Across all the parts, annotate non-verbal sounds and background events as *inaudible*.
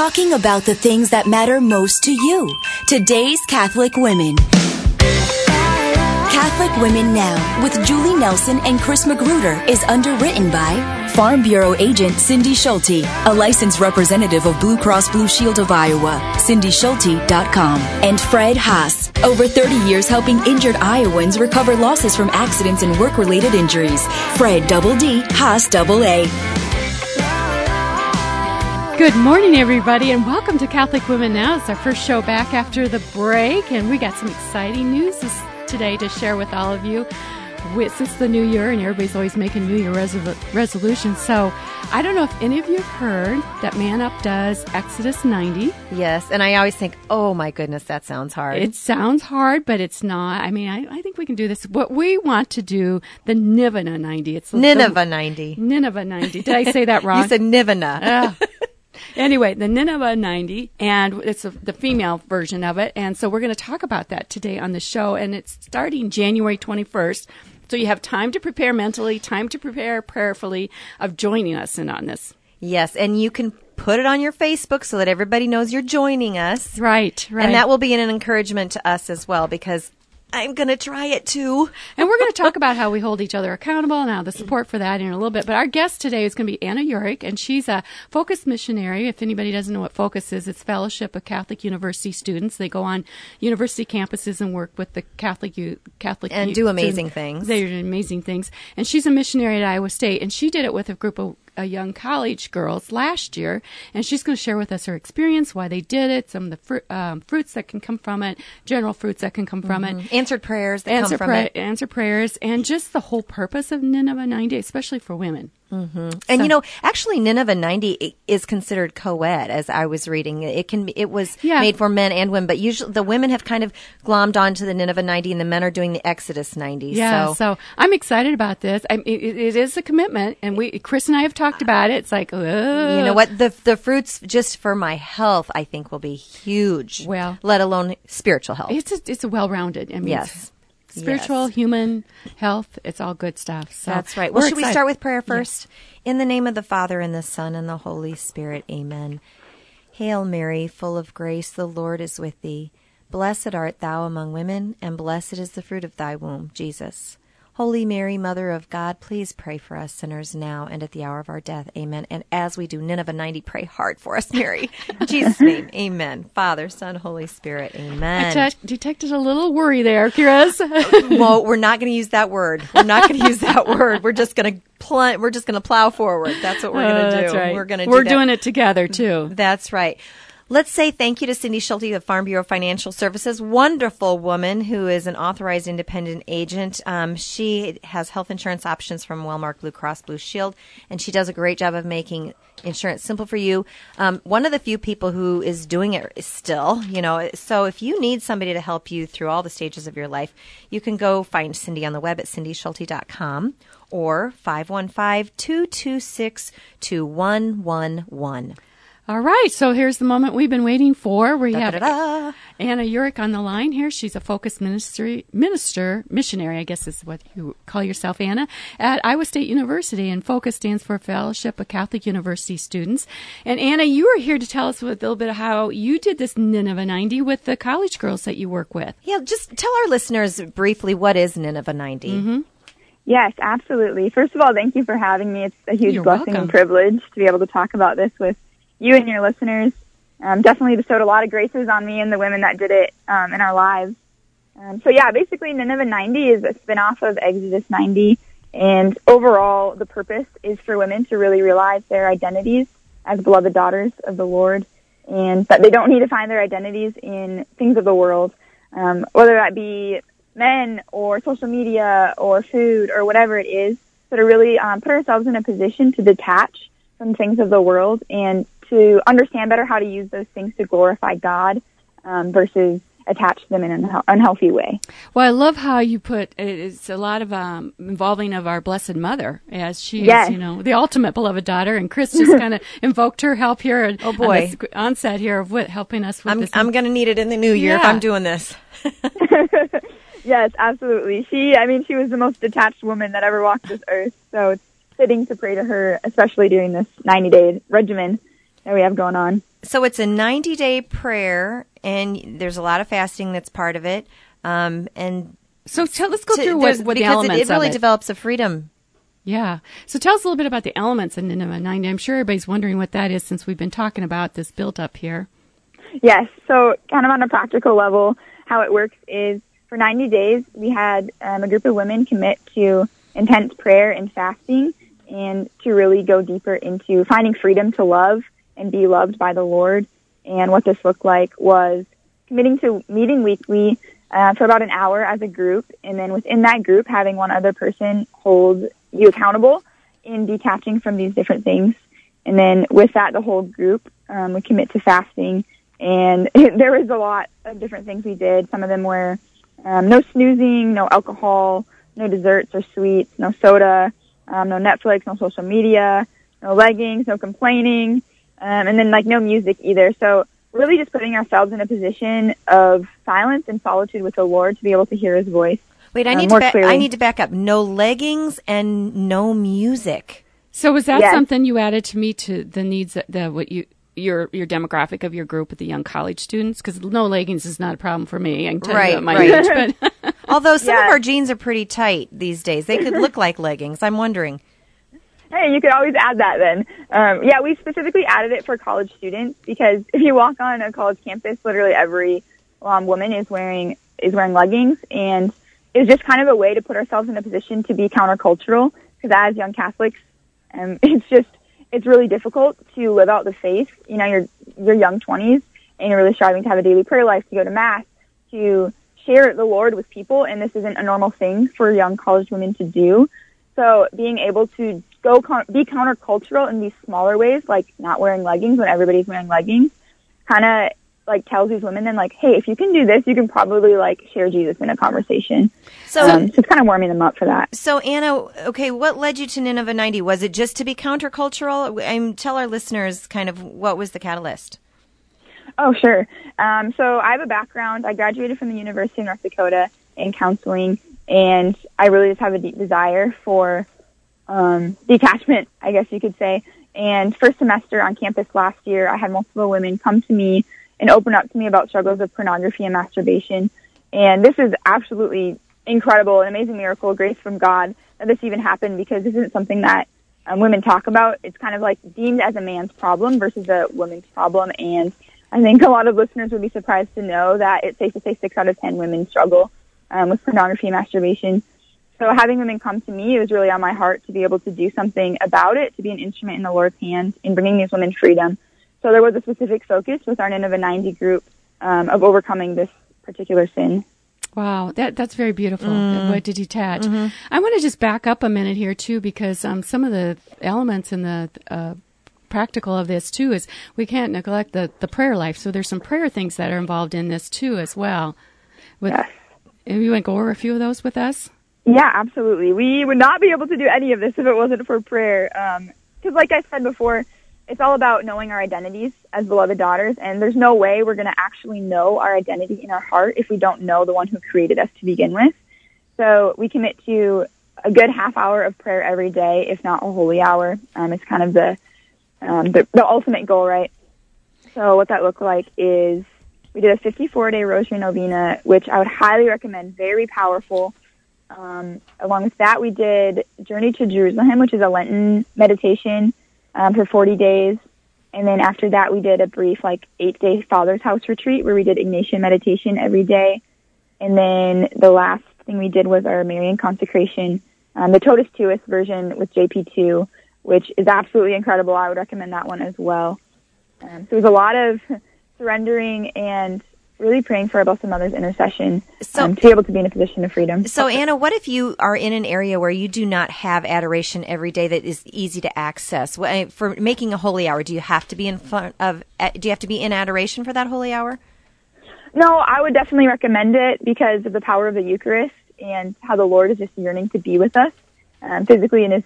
talking about the things that matter most to you. Today's Catholic Women. Catholic Women Now with Julie Nelson and Chris Magruder is underwritten by Farm Bureau agent Cindy Schulte, a licensed representative of Blue Cross Blue Shield of Iowa, cindyschulte.com, and Fred Haas, over 30 years helping injured Iowans recover losses from accidents and work-related injuries. Fred Double D, Haas Double A. Good morning, everybody, and welcome to Catholic Women Now. It's our first show back after the break, and we got some exciting news this, today to share with all of you. Since the new year, and everybody's always making New Year resol- resolutions. So, I don't know if any of you have heard that Man Up does Exodus 90. Yes, and I always think, oh my goodness, that sounds hard. It sounds hard, but it's not. I mean, I, I think we can do this. What we want to do, the Nineveh 90. It's Nineveh the, 90. Nineveh 90. Did I say that *laughs* wrong? you said Nivena. Uh, anyway, the Nineveh 90, and it's a, the female version of it. And so we're going to talk about that today on the show. And it's starting January 21st. So you have time to prepare mentally, time to prepare prayerfully of joining us in on this. Yes, and you can put it on your Facebook so that everybody knows you're joining us. Right, right. And that will be an encouragement to us as well because I'm going to try it too. *laughs* and we're going to talk about how we hold each other accountable and how the support for that in a little bit. But our guest today is going to be Anna Urick, and she's a Focus missionary. If anybody doesn't know what Focus is, it's Fellowship of Catholic University Students. They go on university campuses and work with the Catholic youth, Catholic and youth do amazing students. things. They do amazing things. And she's a missionary at Iowa State, and she did it with a group of uh, young college girls last year, and she's going to share with us her experience, why they did it, some of the fru- um, fruits that can come from it, general fruits that can come from it, Answered prayers that answer come from pra- it. answer prayers, and just the whole purpose of Nineveh 90, especially for women. Mm-hmm. And So- you know, actually, Nineveh 90 is considered co-ed, as I was reading. It can be, it was Yeah. made for men and women, but usually the women have kind of glommed onto the Nineveh 90, and the men are doing the Exodus 90. Yeah, so, so, I'm excited about this. I, it, it is a commitment, and we Chris and I have talked about it. It's like, you know what? The the fruits just for my health, I think, will be huge. Well- let alone spiritual health. It's a, it's a well-rounded. I mean, Yes. Spiritual, Yes. human health. It's all good stuff. So That's right. Well, should we start with prayer first? In the name of the Father and the Son and the Holy Spirit. Amen. Hail Mary, full of grace, the Lord is with thee. Blessed art thou among women, and blessed is the fruit of thy womb, Jesus. Holy Mary, Mother of God, please pray for us sinners now and at the hour of our death. Amen. And as we do Nineveh 90, pray hard for us, Mary. In Jesus' *laughs* name, amen. Father, Son, Holy Spirit, amen. I te- detected a little worry there, Chris. *laughs* well, we're not going to use that word. We're not going to use that word. We're just going to pl- We're just going to plow forward. That's what we're going to oh, do. that's right. We're going to. We're that. doing it together too. That's right. Let's say thank you to Cindy Schulte of Farm Bureau Financial Services. Wonderful woman who is an authorized independent agent. Um, she has health insurance options from Wellmark Blue Cross Blue Shield, and she does a great job of making insurance simple for you. Um, one of the few people who is doing it still, you know. So if you need somebody to help you through all the stages of your life, you can go find Cindy on the web at cindyschulte.com or 515 226 2111. All right, so here's the moment we've been waiting for. We have. Anna Urick on the line here. She's a focus ministry minister, missionary, I guess is what you call yourself, Anna, at Iowa State University. And Focus stands for Fellowship of Catholic University Students. And Anna, you are here to tell us a little bit of how you did this Nineveh 90 with the college girls that you work with. Yeah, just tell our listeners briefly what is Nineveh 90. Mm-hmm. Yes, absolutely. First of all, thank you for having me. It's a huge You're blessing welcome. and privilege to be able to talk about this with you and your listeners. Um, definitely bestowed a lot of graces on me and the women that did it um, in our lives. Um, so yeah, basically Nineveh 90 is a spin-off of Exodus 90. And overall, the purpose is for women to really realize their identities as beloved daughters of the Lord and that they don't need to find their identities in things of the world, um, whether that be men or social media or food or whatever it is. So to really um, put ourselves in a position to detach from things of the world and to understand better how to use those things to glorify God um, versus attach them in an unhealthy way. Well, I love how you put it it's a lot of um, involving of our Blessed Mother as she Yes. is, you know, the ultimate beloved daughter. And Chris just kind of *laughs* invoked her help here. at- Oh, on boy. this onset here of what helping us with I'm, this. I'm going to need it in the new year if I'm doing this. *laughs* Yes, absolutely. She, I mean, she was the most detached woman that ever walked this earth. So it's fitting to pray to her, especially during this 90 day regimen. That we have going on. So it's a 90 day prayer, and there's a lot of fasting that's part of it. Um, and so tell, let's go to- through what, what the because elements it, it really of it. develops a freedom. Yeah. So tell us a little bit about the elements in Nineveh 90. I'm sure everybody's wondering what that is since we've been talking about this build up here. Yes. So, kind of on a practical level, how it works is for 90 days, we had um, a group of women commit to intense prayer and fasting and to really go deeper into finding freedom to love and be loved by the Lord. And what this looked like was committing to meeting weekly uh, for about an hour as a group, and then within that group, having one other person hold you accountable in detaching from these different things. And then with that, the whole group um, would commit to fasting. And *laughs* there was a lot of different things we did. Some of them were um, no snoozing, no alcohol, no desserts or sweets, no soda, um, no Netflix, no social media, no leggings, no complaining, um, and then like no music either. So really just putting ourselves in a position of silence and solitude with the Lord to be able to hear His voice. Wait, I Um, need more to ba- I need to back up. No leggings and no music. So was that Yes. something you added to meet to the needs that the what you your your demographic of your group with the young college students? Because no leggings is not a problem for me. I can tell Right, you at my right. age, but *laughs* Although some of our jeans are pretty tight these days, they could look like leggings. I'm wondering. Hey, you could always add that then. Um, yeah, we specifically added it for college students because if you walk on a college campus, literally every um, woman is wearing is wearing leggings, and it's just kind of a way to put ourselves in a position to be countercultural. Because as young Catholics, um, *laughs* it's just it's really difficult to live out the faith. You know, you're you're young twenties, and you're really striving to have a daily prayer life, to go to mass, to share the Lord with people, and this isn't a normal thing for young college women to do. So being able to go con- be countercultural in these smaller ways, like not wearing leggings when everybody's wearing leggings, kind of like tells these women then like, hey, if you can do this, you can probably like share Jesus in a conversation. So, Um, so it's kind of warming them up for that. so Anna, okay, what led you to Nineveh 90? Was it just to be countercultural? And tell our listeners kind of what was the catalyst. Oh, sure. Um, so I have a background. I graduated from the University of North Dakota in counseling, and I really just have a deep desire for um, detachment, I guess you could say. And first semester on campus last year, I had multiple women come to me and open up to me about struggles with pornography and masturbation. And this is absolutely incredible, an amazing miracle, grace from God that this even happened because this isn't something that um, women talk about. It's kind of like deemed as a man's problem versus a woman's problem. And I think a lot of listeners would be surprised to know that it's safe to say six out of ten women struggle um, with pornography and masturbation. So having women come to me, it was really on my heart to be able to do something about it, to be an instrument in the Lord's hand in bringing these women freedom. So there was a specific focus with our Nineveh 90 group um, of overcoming this particular sin. Wow, that that's very beautiful. The way to detach. I want to just back up a minute here too, because um, some of the elements in the uh, practical of this too is we can't neglect the the prayer life. So there's some prayer things that are involved in this too as well. With, Yes. If you want to go over a few of those with us? Yeah, absolutely. We would not be able to do any of this if it wasn't for prayer. Because, like I said before, it's all about knowing our identities as beloved daughters, and there's no way we're going to actually know our identity in our heart if we don't know the one who created us to begin with. So we commit to a good half hour of prayer every day, if not a holy hour. Um, it's kind of the, um, the the ultimate goal, right? So what that looked like is we did a 54 day rosary novena, which I would highly recommend. Very powerful. Um, along with that, we did Journey to Jerusalem, which is a Lenten meditation um, for 40 days. And then after that, we did a brief, like, eight day Father's House retreat where we did Ignatian meditation every day. And then the last thing we did was our Marian consecration, um, the Totus Tuus version with JP2, which is absolutely incredible. I would recommend that one as well. Um, so it was a lot of *laughs* surrendering and really praying for our Blessed Mother's intercession So- um, to be able to be in a position of freedom. So, Anna, what if you are in an area where you do not have adoration every day that is easy to access? For making a holy hour, do you have to be in front of? uh, Do you have to be in adoration for that holy hour? No, I would definitely recommend it because of the power of the Eucharist and how the Lord is just yearning to be with us um, physically in His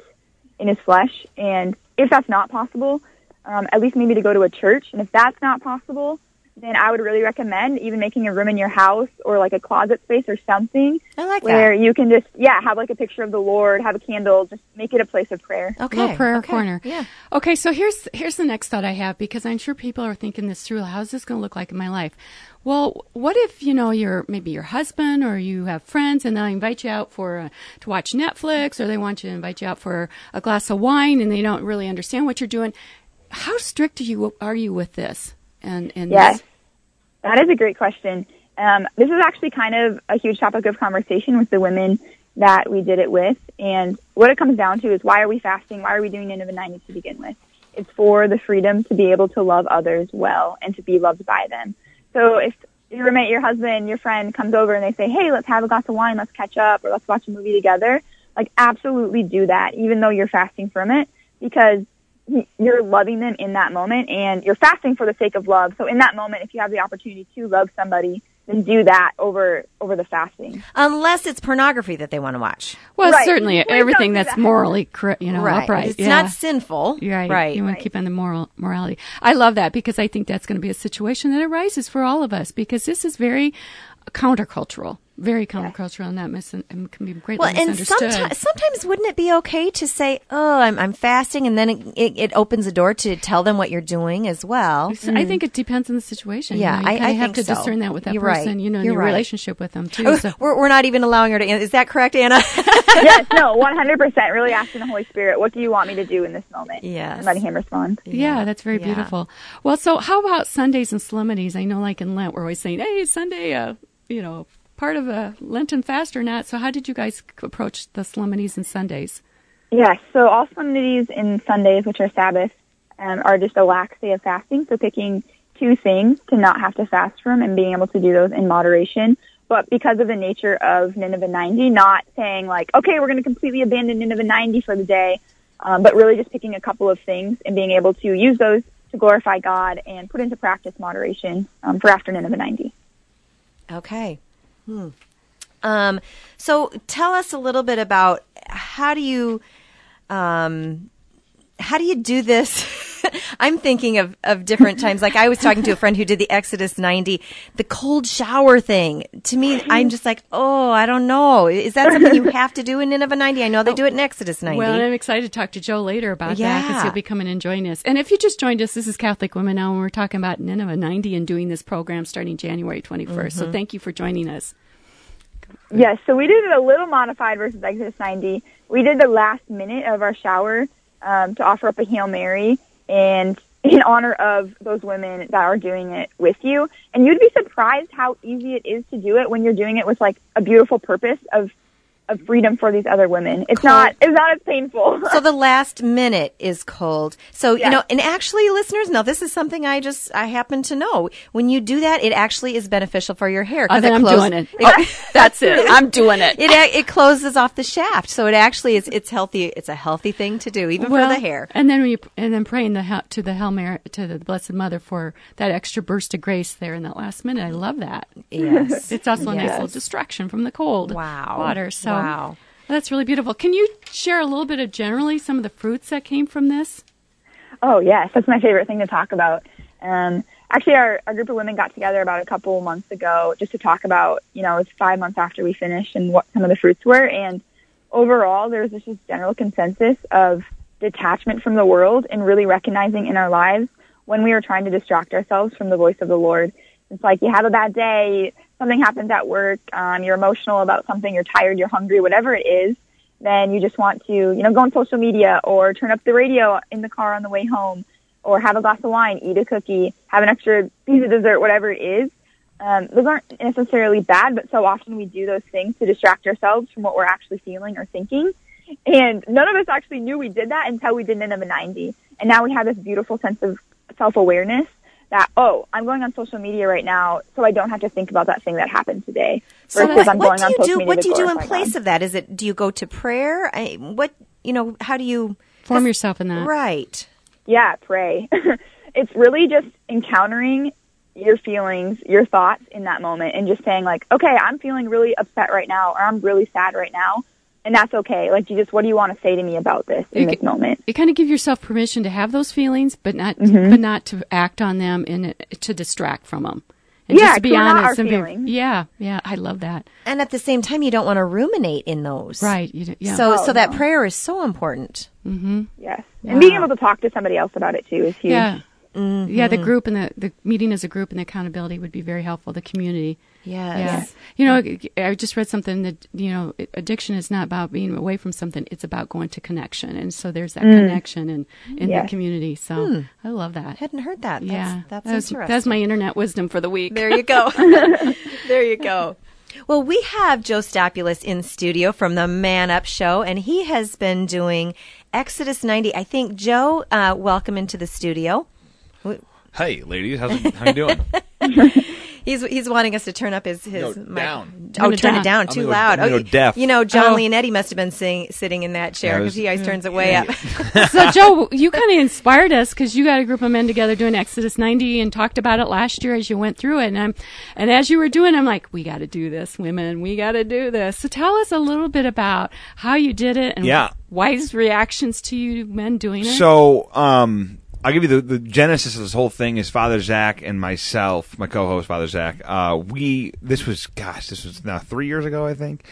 in His flesh. And if that's not possible, um, at least maybe to go to a church. And if that's not possible, then I would really recommend even making a room in your house or like a closet space or something I like where that. you can just yeah have like a picture of the Lord, have a candle, just make it a place of prayer. Okay. Little prayer okay. corner. Yeah. Okay, so here's here's the next thought I have because I'm sure people are thinking this through. How's this going to look like in my life? Well, what if you know you're maybe your husband or you have friends and they invite you out for uh, to watch Netflix or they want you to invite you out for a glass of wine and they don't really understand what you're doing. How strict are you are you with this? And and Yes, that is a great question. Um, this is actually kind of a huge topic of conversation with the women that we did it with. And what it comes down to is why are we fasting? Why are we doing Nineveh 90 to begin with? It's for the freedom to be able to love others well and to be loved by them. So if your roommate, your husband, your friend comes over and they say, hey, let's have a glass of wine, let's catch up, or let's watch a movie together, like absolutely do that, even though you're fasting from it, because you're loving them in that moment and you're fasting for the sake of love. So in that moment, if you have the opportunity to love somebody, then do that over over the fasting. Unless it's pornography that they want to watch. well, Right. certainly Please everything that's that. morally cor- you know right. upright. It's yeah. not sinful. You're right. Right. You want Right. to keep on the moral morality. I love that because I think that's going to be a situation that arises for all of us because this is very countercultural, very countercultural, and that mis- and can be greatly Well, and misunderstood. sometimes, sometimes wouldn't it be okay to say, "Oh, I'm, I'm fasting," and then it, it, it opens the door to tell them what you're doing as well. I think it depends on the situation. Yeah, you, know, you I- I have think to so. discern that with that You're right. person. You know, your right. relationship with them too. Oh, So. we're, we're not even allowing her to. Is that correct, Anna? *laughs* yes, no, 100% really asking the Holy Spirit, what do you want me to do in this moment? Yeah, And letting him respond. Yeah, that's very Yeah. beautiful. Well, so how about Sundays and solemnities? I know, like in Lent, we're always saying, "Hey, Sunday, uh, you know, part of a Lenten fast or not." So, how did you guys approach the solemnities and Sundays? Yes, so all solemnities and Sundays, which are Sabbath, um, are just a lax day of fasting. So picking two things to not have to fast from and being able to do those in moderation. But because of the nature of Nineveh 90, not saying like, okay, we're going to completely abandon Nineveh 90 for the day, um, but really just picking a couple of things and being able to use those to glorify God and put into practice moderation um, for after Nineveh 90. Okay. Hmm. Um, so tell us a little bit about how do you, um, how do you do this? *laughs* I'm thinking of, of different times. Like I was talking to a friend who did the Exodus 90, the cold shower thing. To me, I'm just like, oh, I don't know. Is that something you have to do in Nineveh 90? I know they do it in Exodus 90. Well, I'm excited to talk to Joe later about that because he'll be coming and joining us. And if you just joined us, this is Catholic Women Now, and we're talking about Nineveh 90 and doing this program starting January 21st. Mm-hmm. So, thank you for joining us. Yes, so we did it a little modified versus Exodus 90. We did the last minute of our shower um, to offer up a Hail Mary and *laughs* in honor of those women that are doing it with you. And you'd be surprised how easy it is to do it when you're doing it with like a beautiful purpose of of freedom for these other women. It's Cool. not it's not as painful. *laughs* so the last minute is cold. So, you know, and actually listeners, now this is something I just, I happen to know. When you do that, it actually is beneficial for your hair. Oh, then it I'm close- doing it. *laughs* Oh, *laughs* that's it. I'm doing it. It it closes off the shaft, so it actually is. It's healthy. It's a healthy thing to do, even well, for the hair. And then when you and then praying the to the Hail Mary to the Blessed Mother for that extra burst of grace there in that last minute. I love that. Yes, It's also a nice little distraction from the cold Wow. water. So Wow. that's really beautiful. Can you share a little bit of generally some of the fruits that came from this? Oh yes, that's my favorite thing to talk about. Um, actually, our, our group of women got together about a couple months ago just to talk about, you know, it's five months after we finished and what some of the fruits were. And overall, there's this just general consensus of detachment from the world and really recognizing in our lives when we are trying to distract ourselves from the voice of the Lord. It's like you have a bad day, something happens at work, um, you're emotional about something, you're tired, you're hungry, whatever it is then you just want to, you know, go on social media or turn up the radio in the car on the way home or have a glass of wine, eat a cookie, have an extra piece of dessert, whatever it is. Um, those aren't necessarily bad, but so often we do those things to distract ourselves from what we're actually feeling or thinking. And none of us actually knew we did that until we did Nineveh 90. And now we have this beautiful sense of self-awareness that, oh, I'm going on social media right now, so I don't have to think about that thing that happened today. So Versus what, I'm what going do on you social do? media What do you do in place God. of that? Is it? Do you go to prayer? I, what you know? How do you Form yourself in that. Right. Yeah, pray. *laughs* it's really just encountering your feelings, your thoughts in that moment and just saying like, okay, I'm feeling really upset right now or I'm really sad right now. And that's okay. Like, you just, what do you want to say to me about this in You this ca- moment? You kind of give yourself permission to have those feelings, but not Mm-hmm. but not to act on them and to distract from them. And Yeah, just to be 'cause we're not honest our and be- yeah, yeah, I love that. And at the same time, you don't want to ruminate in those. Right. You, do- yeah. So, Oh, so that no. prayer is so important. Yes. And being able to talk to somebody else about it too is huge. yeah. Mm-hmm. Yeah, the group and the, the meeting as a group and the accountability would be very helpful. The community. Yes. Yeah. You know, I just read something that, you know, addiction is not about being away from something. It's about going to connection. And so there's that connection and in Yes. the community. So I love that. I Hadn't heard that. That's, yeah. That's that was, interesting. that's my internet wisdom for the week. There you go. *laughs* *laughs* there you go. Well, we have Joe Stapoulos in studio from the Man Up Show, and he has been doing Exodus 90. I think, Joe, uh, welcome into the studio. Hey, ladies, how's it, how you doing? *laughs* He's he's wanting us to turn up his his No, mic. down. Oh, Turn it turn down. it down I'm too go- loud. I'm gonna oh, go deaf. You know, Jon Oh. Leonetti must have been sing, sitting in that chair because he always turns it way up. *laughs* so Joe, you kind of inspired us because you got a group of men together doing Exodus 90 and talked about it last year as you went through it. And I'm, and as you were doing, I'm like, we got to do this, women. We got to do this. So tell us a little bit about how you did it and Yeah. wise reactions to you men doing it. So, um, I'll give you the, the genesis of this whole thing is Father Zach and myself, my co-host Father Zach. Uh, we this was gosh, this was now three years ago, I think.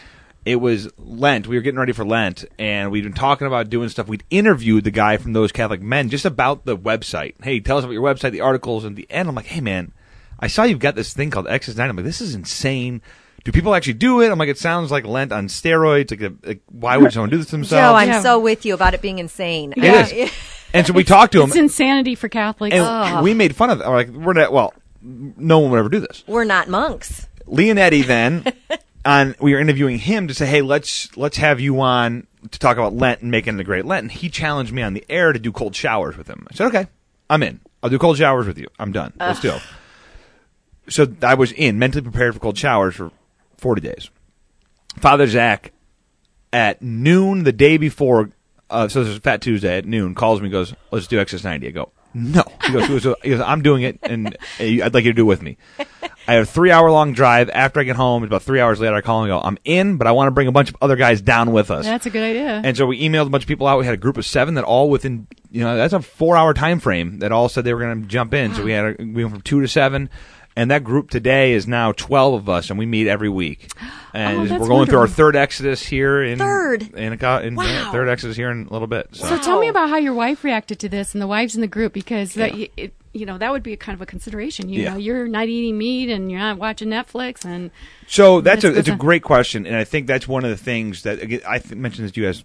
It was Lent. We were getting ready for Lent, and we'd been talking about doing stuff. We'd interviewed the guy from those Catholic men just about the website. Hey, tell us about your website, the articles, and the end. I'm like, hey man, I saw you've got this thing called Exodus Nine. I'm like, this is insane. Do people actually do it? I'm like, it sounds like Lent on steroids. Like, like why would someone do this to themselves? Joe, I'm Yeah. so with you about it being insane. It is. And so we talked to him, it's insanity for Catholics. and we made fun of it. We're like, we're not, well, no one would ever do this. We're not monks. Leonetti then, *laughs* on we were interviewing him to say, hey, let's let's have you on to talk about Lent and making it a great Lent. And he challenged me on the air to do cold showers with him. I said, okay, I'm in. I'll do cold showers with you. I'm done. Let's do it. So I was in, mentally prepared for cold showers for 40 days. Father Zach, at noon the day before, uh, so this is Fat Tuesday at noon, calls me, goes, let's do Exodus 90. I go, no. He goes, he goes, I'm doing it, and I'd like you to do it with me. I have a three hour long drive. After I get home, it's about three hours later, I call him and go, I'm in, but I want to bring a bunch of other guys down with us. That's a good idea. And so we emailed a bunch of people out. We had a group of seven that all within, you know, that's a four hour time frame that all said they were going to jump in. So we had a, we went from two to seven. And that group today is now 12 of us, and we meet every week. *gasps* And Oh, we're going through our third Exodus here in Third? in, a, in Wow. third Exodus here in a little bit. So, So tell me about how your wife reacted to this and the wives in the group because that, y it, you know that would be a kind of a consideration. You Yeah. know, you're not eating meat and you're not watching Netflix and So that's a it's a a- great question, and I think that's one of the things that again, I th- mentioned this to you guys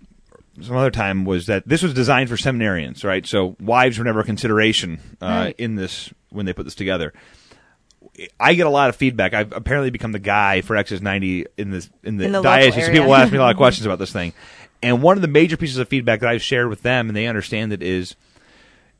some other time was that this was designed for seminarians, right? So wives were never a consideration uh, Right. in this when they put this together. I get a lot of feedback. I've apparently become the guy for Exodus 90 in this in the, In the diocese. So people ask me a lot of *laughs* questions about this thing, and one of the major pieces of feedback that I've shared with them, and they understand it, is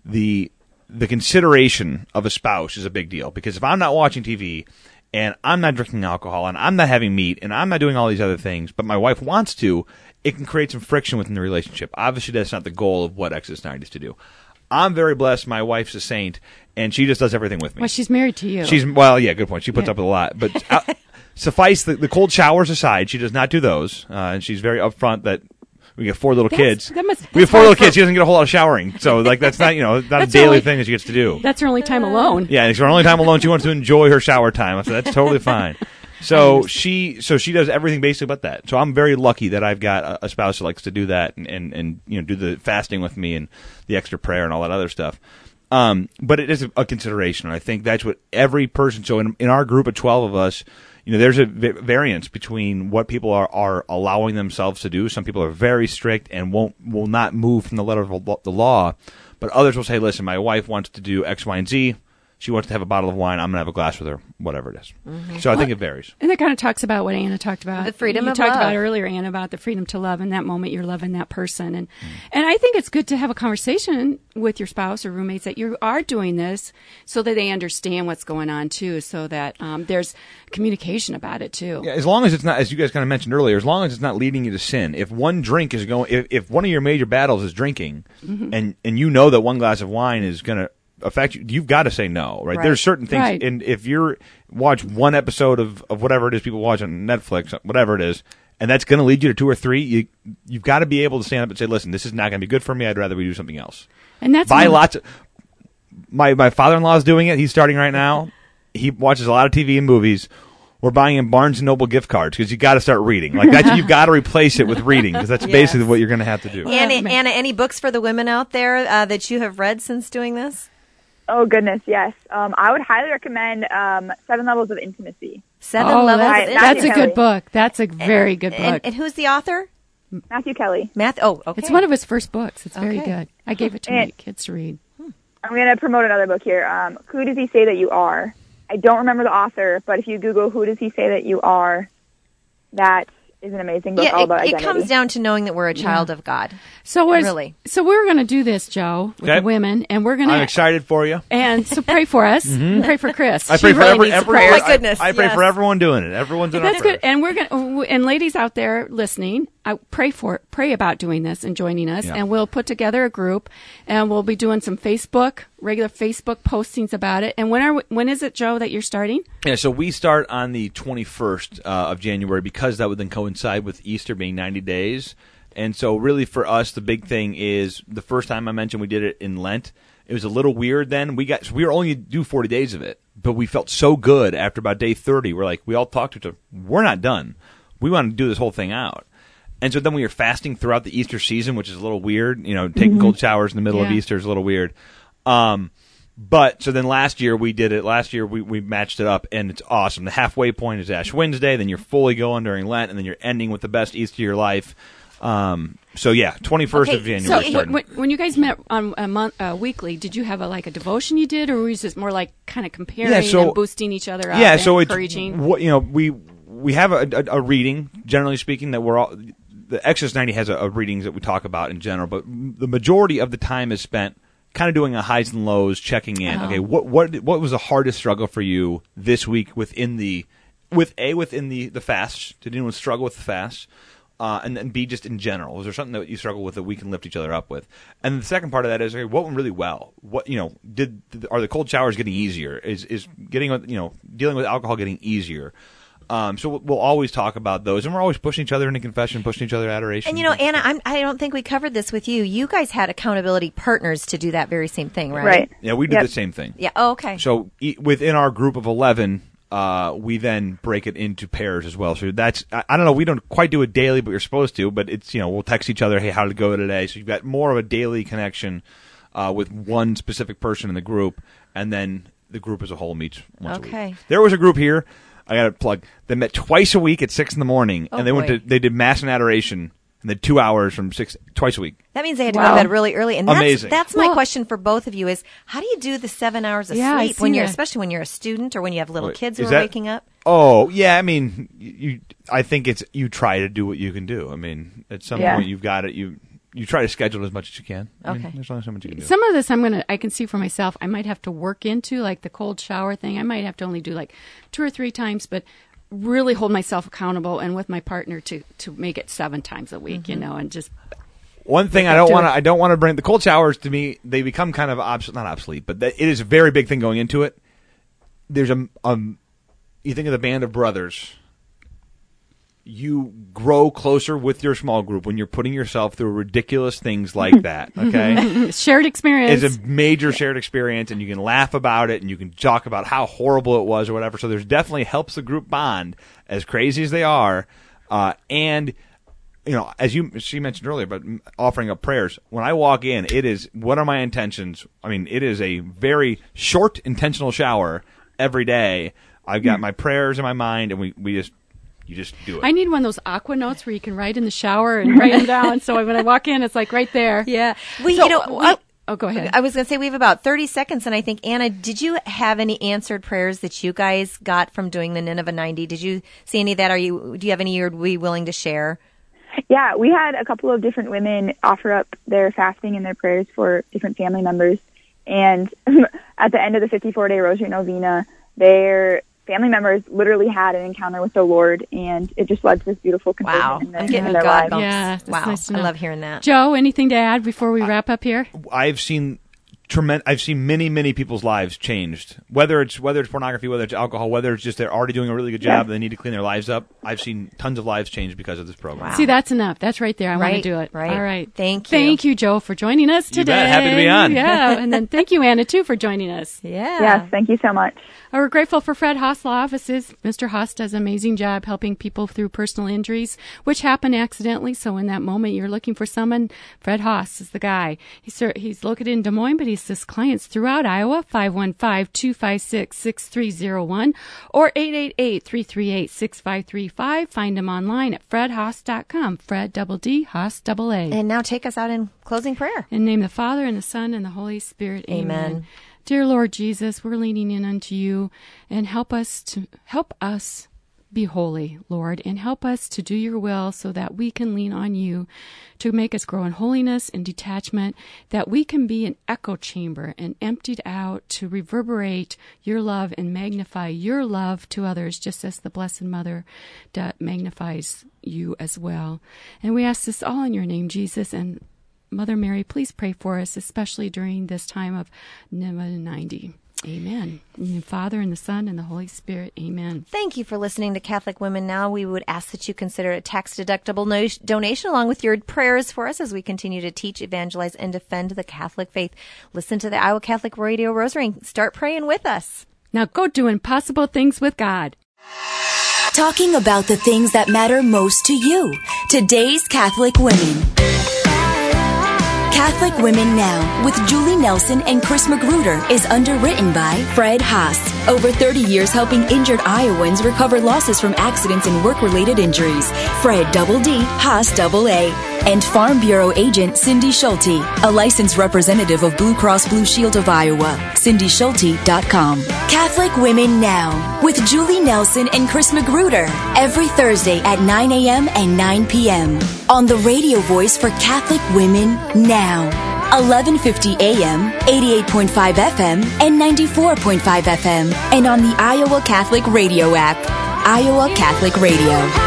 the the consideration of a spouse is a big deal because if I'm not watching TV and I'm not drinking alcohol and I'm not having meat and I'm not doing all these other things, but my wife wants to, it can create some friction within the relationship. Obviously, that's not the goal of what Exodus 90 is to do. I'm very blessed. My wife's a saint, and she just does everything with me. well, she's married to you. She's well, yeah, good point. She puts Yeah. up with a lot, but *laughs* uh, suffice the, the cold showers aside, she does not do those, uh, and she's very upfront that we get four little That's- kids. that must- we have four little kids. She doesn't get a whole lot of showering, so like that's not you know not a daily only- thing that she gets to do. That's her only time alone. Yeah, it's her only time alone. She wants to enjoy her shower time. So that's totally fine. *laughs* So she, so she does everything basically but that. So I'm very lucky that I've got a, a spouse who likes to do that and, and, and you know do the fasting with me and the extra prayer and all that other stuff. Um, but it is a, a consideration. I think that's what every person. So in, in our group of twelve of us, you know, there's a variance between what people are, are allowing themselves to do. Some people are very strict and won't will not move from the letter of the law, but others will say, "Listen, my wife wants to do X, Y, and Z. She wants to have a bottle of wine. I'm going to have a glass with her, whatever it is." So I think it varies. And that kind of talks about what Anna talked about. The freedom you of talked love. about earlier, Anna, about the freedom to love. In that moment, you're loving that person, and Mm. and I think it's good to have a conversation with your spouse or roommates that you are doing this, so that they understand what's going on too, so that um, there's communication about it too. Yeah, as long as it's not, as you guys kind of mentioned earlier, as long as it's not leading you to sin. If one drink is going, if, if one of your major battles is drinking, Mm-hmm. and and you know that one glass of wine is going to affect you, you've got to say no, right? Right. There's certain things, Right. and if you're watch one episode of of whatever it is people watch on Netflix, whatever it is. and that's going to lead you to two or three, you you've got to be able to stand up and say, "Listen, this is not going to be good for me. I'd rather we do something else." And that's Buy lots of. My my father in law is doing it. He's starting right now. He watches a lot of TV and movies. We're buying him Barnes and Noble gift cards because you got to start reading. Like that, you've got to replace it with reading because that's *laughs* basically what you're going to have to do. Anna. Anna, any books for the women out there uh, that you have read since doing this? Oh goodness, yes. Um, I would highly recommend um, Seven Levels of Intimacy. Seven Oh, levels. that's, of that's a Matthew good book. That's a very good book. And, and who's the author? Matthew Kelly. Math. Oh, okay. It's one of his first books. It's very Okay. good. I gave it to And- my kids to read. I'm going to promote another book here. Um, Who Does He Say That You Are? I don't remember the author, but if you Google Who Does He Say That You Are, that is an amazing book all yeah, about it, it comes down to knowing that we're a child of God. So we're Really? so we're going to do this, Joe, with Okay. the women, and we're going to. I'm excited for you. and so pray for us. Mm-hmm. Pray for Chris. I She pray for really every, needs everyone. prayers. Oh, my goodness, I, I pray yes. for everyone doing it. Everyone's in our That's good. And we're going to and ladies out there listening, I pray for pray about doing this and joining us Yeah. and we'll put together a group and we'll be doing some Facebook, regular Facebook postings about it. And when are we- when is it, Joe, that you're starting? Yeah, so we start on the 21st uh, of January because that would then coincide with Easter being 90 days. And so, really, for us, the big thing is the first time I mentioned we did it in Lent. It was a little weird then. We got we were only do 40 days of it, but we felt so good after about day 30. We're like, we all talked to each other. We're not done. We want to do this whole thing out. And so then we were fasting throughout the Easter season, which is a little weird. You know, taking cold showers in the middle of Easter is a little weird. Um, but so then last year we did it. Last year we, we matched it up, and it's awesome. The halfway point is Ash Wednesday. Then you're fully going during Lent, and then you're ending with the best Easter of your life. Um, so yeah, 21st Okay, of January. So starting. when, when you guys met on a month uh, weekly, did you have a like a devotion you did, or was it more like kind of comparing Yeah, so- and boosting each other up? yeah, so it's encouraging. what you know we we have a, a, a reading generally speaking that we're all the Exodus ninety has a, a readings that we talk about in general, but the majority of the time is spent kind of doing a highs and lows, checking in. Oh. Okay, what what what was the hardest struggle for you this week within the with a within the the fast? Did anyone struggle with the fast? Uh, and then B, just in general, was there something that you struggle with that we can lift each other up with? And the second part of that is, okay, what went really well? What you know, did are the cold showers getting easier? Is is getting you know dealing with alcohol getting easier? Um, so we'll, we'll always talk about those, and we're always pushing each other into confession, pushing each other adoration. And you know, Anna, I'm, I don't think we covered this with you. You guys had accountability partners to do that very same thing, right? Right. yeah, we do Yep. the same thing. Yeah. Oh, okay. So e- within our group of eleven, uh, we then break it into pairs as well. So that's I, I don't know. We don't quite do it daily, but we're supposed to. But it's you know we'll text each other, hey, how did it go today? So you've got more of a daily connection uh, with one specific person in the group, and then the group as a whole meets once a Okay. week. There was a group here. I got to plug. They met twice a week at six in the morning, Oh, and they went boy. to they did mass and adoration. And then two hours from six twice a week. That means they had to go to bed really early, and that's, Amazing. that's my Well- question for both of you: is how do you do the seven hours of Yeah, sleep when you're, that. especially when you're a student or when you have little Wait, kids who are that- waking up? Oh yeah, I mean, you. I think it's you try to do what you can do. I mean, at some Yeah. point you've got it. You you try to schedule as much as you can. I mean, Okay. there's only so much you can do. Some of this I'm gonna I can see for myself. I might have to work into like the cold shower thing. I might have to only do like two or three times, but really hold myself accountable and with my partner to to make it seven times a week. You know, and just One thing I don't want to. I don't want to bring the cold showers to me. They become kind of obs- not obsolete, but that, it is a very big thing going into it. There's a um, you think of the band of brothers. You grow closer with your small group when you're putting yourself through ridiculous things like that. *laughs* Okay. *laughs* shared experience. is a major shared experience and you can laugh about it and you can talk about how horrible it was or whatever. So there's definitely helps the group bond as crazy as they are. Uh, and you know, as you she mentioned earlier, but offering up prayers. When I walk in, it is what are my intentions? I mean, it is a very short intentional shower every day. I've got my prayers in my mind, and we we just you just do it. I need one of those aqua notes where you can write in the shower and write them down. So when I walk in, it's like right there. Yeah. We, So, you know, we- oh, go ahead. I was going to say we have about 30 seconds, and I think, Anna, did you have any answered prayers that you guys got from doing the Nineveh 90? Did you see any of that? Are you, do you have any you're we willing to share? Yeah, we had a couple of different women offer up their fasting and their prayers for different family members. And *laughs* at the end of the 54 day Rosary Novena, their family members literally had an encounter with the Lord, and it just led to this beautiful conversion Wow. in, their, I'm getting in their God lives. bumps. Yeah, wow. nice I love hearing that. Joe, anything to add before we wrap up here? I've seen tremendous. I've seen many, many people's lives changed. Whether it's whether it's pornography, whether it's alcohol, whether it's just they're already doing a really good job, Yeah. they need to clean their lives up. I've seen tons of lives change because of this program. Wow. See, that's enough. That's right there. I want to do it. right. All right. Thank you. Thank you, Joe, for joining us You today. bet. Happy to be on. Yeah. *laughs* and then thank you, Anna, too, for joining us. Yeah. Yes, thank you so much. Uh, We're grateful for Fred Haas Law Offices. Mr. Haas does an amazing job helping people through personal injuries, which happen accidentally. So in that moment, you're looking for someone. Fred Haas is the guy. He's, he's located in Des Moines, but he assists clients throughout Iowa, 515-256-6301 or 888-338-6535. Find them online at fredhaas.com. Fred double D, Haas double A. And now take us out in closing prayer. In name of the Father and the Son and the Holy Spirit. Amen. Amen. Dear Lord Jesus, we're leaning in unto you and help us to help us be holy, Lord, and help us to do your will so that we can lean on you to make us grow in holiness and detachment, that we can be an echo chamber and emptied out to reverberate your love and magnify your love to others, just as the Blessed Mother magnifies you as well. And we ask this all in your name, Jesus, and Mother Mary, please pray for us, especially during this time of Nineveh 90. Amen. In the Father, and the Son, and the Holy Spirit. Amen. Thank you for listening to Catholic Women Now. We would ask that you consider a tax deductible no- donation along with your prayers for us as we continue to teach, evangelize, and defend the Catholic faith. Listen to the Iowa Catholic Radio Rosary and start praying with us. Now go do impossible things with God. Talking about the things that matter most to you. Today's Catholic Women. Catholic Women Now with Julie Nelson and Chris Magruder is underwritten by Fred Haas. Over 30 years helping injured Iowans recover losses from accidents and work related injuries. Fred Double D, Haas Double A. And Farm Bureau agent Cindy Schulte, a licensed representative of Blue Cross Blue Shield of Iowa. CindySchulte.com. Catholic Women Now with Julie Nelson and Chris Magruder every Thursday at 9 a.m. and 9 p.m. on the radio voice for Catholic Women Now. 1150 AM, 88.5 FM, and 94.5 FM, and on the Iowa Catholic Radio app. Iowa Catholic Radio.